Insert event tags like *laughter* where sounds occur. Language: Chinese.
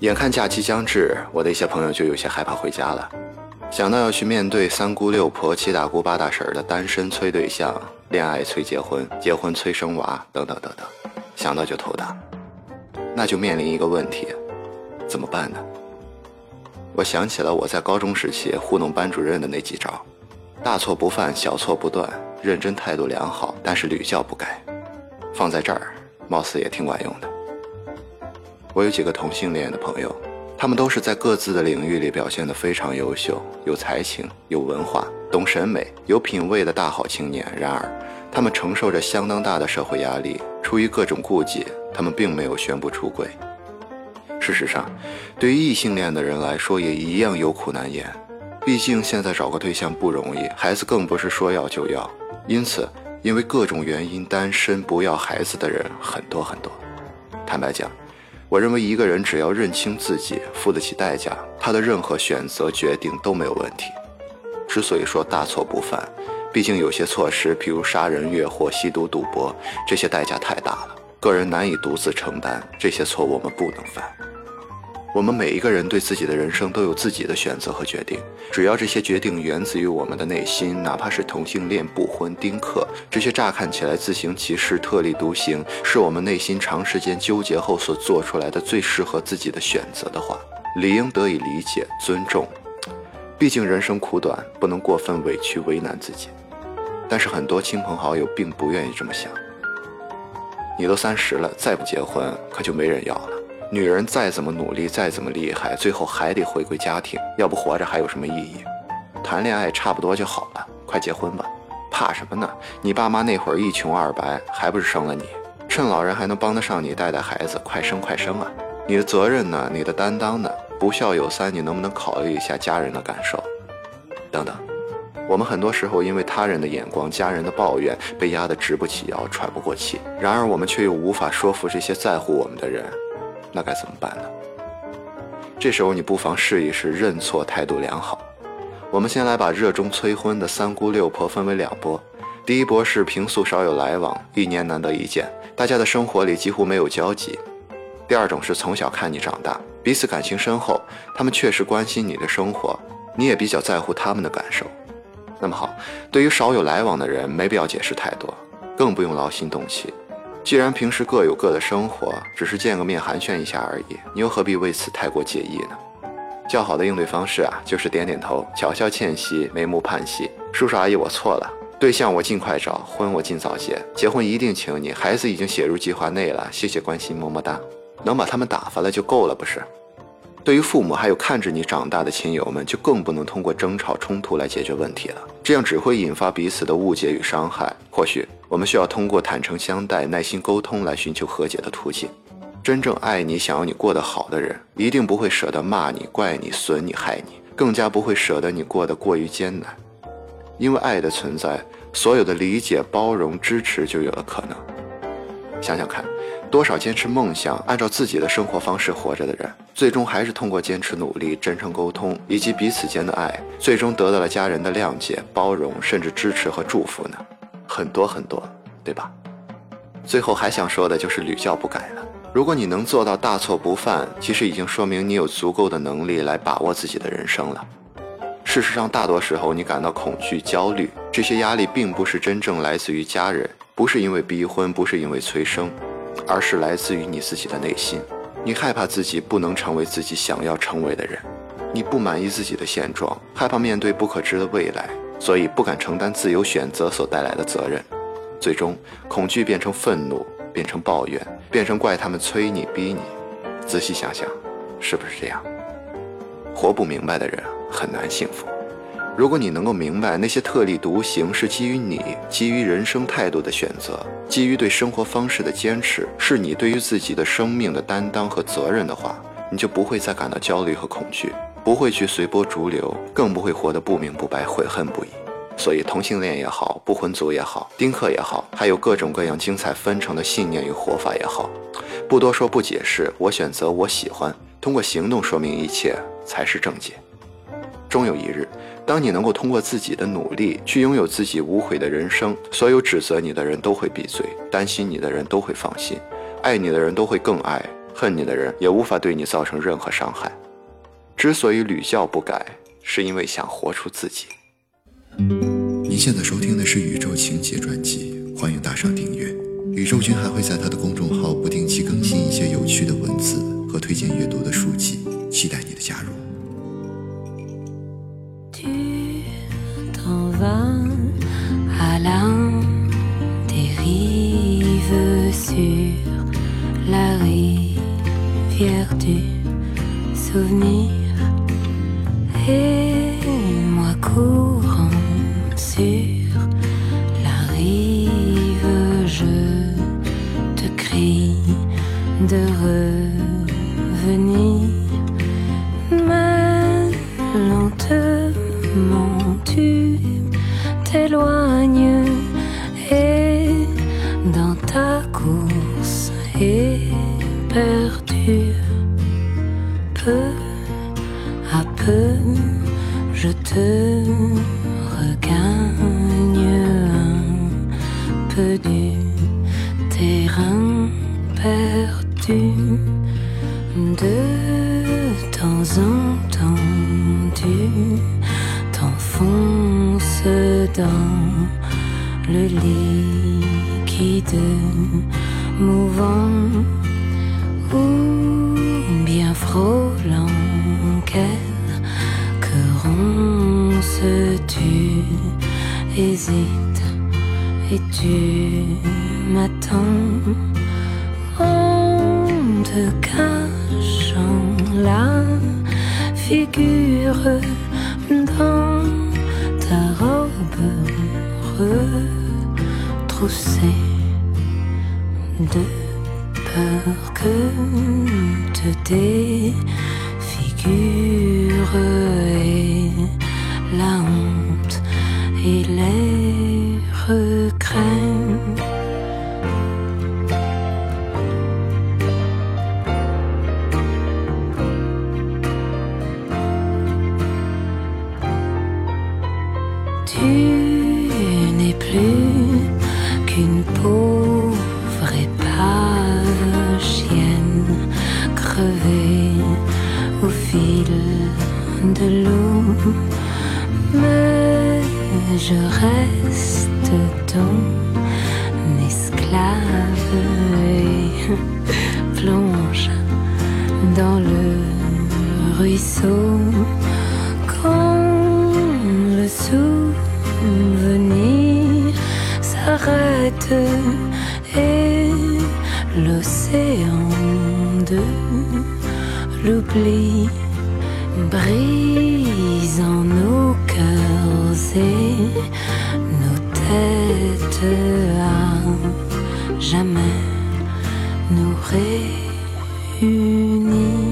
眼看假期将至，我的一些朋友就有些害怕回家了。想到要去面对三姑六婆、七大姑八大婶的单身催对象、恋爱催结婚、结婚催生娃等等等等，想到就头大。那就面临一个问题，怎么办呢？我想起了我在高中时期糊弄班主任的那几招：大错不犯，小错不断，认真态度良好，但是屡教不改。放在这儿，貌似也挺管用的。我有几个同性恋的朋友，他们都是在各自的领域里表现得非常优秀，有才情、有文化、懂审美、有品位的大好青年。然而，他们承受着相当大的社会压力，出于各种顾忌，他们并没有宣布出轨。事实上，对于异性恋的人来说，也一样有苦难言。毕竟现在找个对象不容易，孩子更不是说要就要。因此，因为各种原因单身不要孩子的人很多很多。坦白讲。我认为一个人只要认清自己，付得起代价，他的任何选择决定都没有问题。之所以说大错不犯，毕竟有些措施，譬如杀人越货、吸毒赌博，这些代价太大了，个人难以独自承担。这些错我们不能犯。我们每一个人对自己的人生都有自己的选择和决定，只要这些决定源自于我们的内心，哪怕是同性恋、不婚、丁克这些乍看起来自行其事、特立独行，是我们内心长时间纠结后所做出来的最适合自己的选择的话，理应得以理解、尊重。毕竟人生苦短，不能过分委屈、为难自己。但是很多亲朋好友并不愿意这么想。你都三十了，再不结婚，可就没人要了。女人再怎么努力，再怎么厉害，最后还得回归家庭，要不活着还有什么意义？谈恋爱差不多就好了，快结婚吧，怕什么呢？你爸妈那会儿一穷二白，还不是生了你？趁老人还能帮得上你带带孩子，快生快生啊！你的责任呢？你的担当呢？不孝有三，你能不能考虑一下家人的感受？等等，我们很多时候因为他人的眼光、家人的抱怨，被压得直不起腰、喘不过气，然而我们却又无法说服这些在乎我们的人。那该怎么办呢？这时候你不妨试一试认错，态度良好。我们先来把热衷催婚的三姑六婆分为两波。第一波是平素少有来往，一年难得一见，大家的生活里几乎没有交集。第二种是从小看你长大，彼此感情深厚，他们确实关心你的生活，你也比较在乎他们的感受。那么好，对于少有来往的人，没必要解释太多，更不用劳心动气。既然平时各有各的生活，只是见个面寒暄一下而已，你又何必为此太过介意呢？较好的应对方式啊，就是点点头，巧笑倩兮，眉目盼兮。叔叔阿姨，我错了，对象我尽快找，婚我尽早结，结婚一定请你，孩子已经写入计划内了，谢谢关心，么么哒。能把他们打发了就够了，不是？对于父母还有看着你长大的亲友们，就更不能通过争吵冲突来解决问题了，这样只会引发彼此的误解与伤害。或许。我们需要通过坦诚相待、耐心沟通来寻求和解的途径。真正爱你、想要你过得好的人，一定不会舍得骂你、怪你、损你、害你，更加不会舍得你过得过于艰难。因为爱的存在，所有的理解、包容、支持就有了可能。想想看，多少坚持梦想、按照自己的生活方式活着的人，最终还是通过坚持努力、真诚沟通以及彼此间的爱，最终得到了家人的谅解、包容，甚至支持和祝福呢？很多很多，对吧？最后还想说的就是屡教不改了。如果你能做到大错不犯，其实已经说明你有足够的能力来把握自己的人生了。事实上，大多时候你感到恐惧、焦虑，这些压力并不是真正来自于家人，不是因为逼婚，不是因为催生，而是来自于你自己的内心。你害怕自己不能成为自己想要成为的人，你不满意自己的现状，害怕面对不可知的未来。所以不敢承担自由选择所带来的责任，最终恐惧变成愤怒，变成抱怨，变成怪他们催你逼你。仔细想想，是不是这样？活不明白的人很难幸福。如果你能够明白那些特立独行是基于你基于人生态度的选择，基于对生活方式的坚持，是你对于自己的生命的担当和责任的话，你就不会再感到焦虑和恐惧。不会去随波逐流，更不会活得不明不白、悔恨不已。所以，同性恋也好，不婚族也好，丁克也好，还有各种各样精彩纷呈的信念与活法也好，不多说，不解释。我选择，我喜欢，通过行动说明一切才是正解。终有一日，当你能够通过自己的努力去拥有自己无悔的人生，所有指责你的人都会闭嘴，担心你的人都会放心，爱你的人都会更爱。恨你的人也无法对你造成任何伤害。之所以屡教不改，是因为想活出自己。您现在收听的是《宇宙情节》专辑，欢迎打赏订阅。宇宙君还会在他的公众号不定期更新一些有趣的文字和推荐阅读的书籍，期待你的加入。et moi courant sur la rive, je te crie de revenir, ma lenteur. Je te regagne un peu du terrain perdu de temps en temps. Tu t'enfonces dans le liquide mouvant ou bien frôlant ronces-tu hésites et tu m'attends te cachant la figure dans ta robe retroussée de peur que te défigure et la honte et les regrets. Tu n'es plus qu'une pauvre épave chienne crevée au fil de l'eau mais je reste ton esclave et *laughs* plonge dans le ruisseau. Quand le souvenir s'arrête et l'océan de l'oubli brisant nos nos têtes à jamais nous réunir.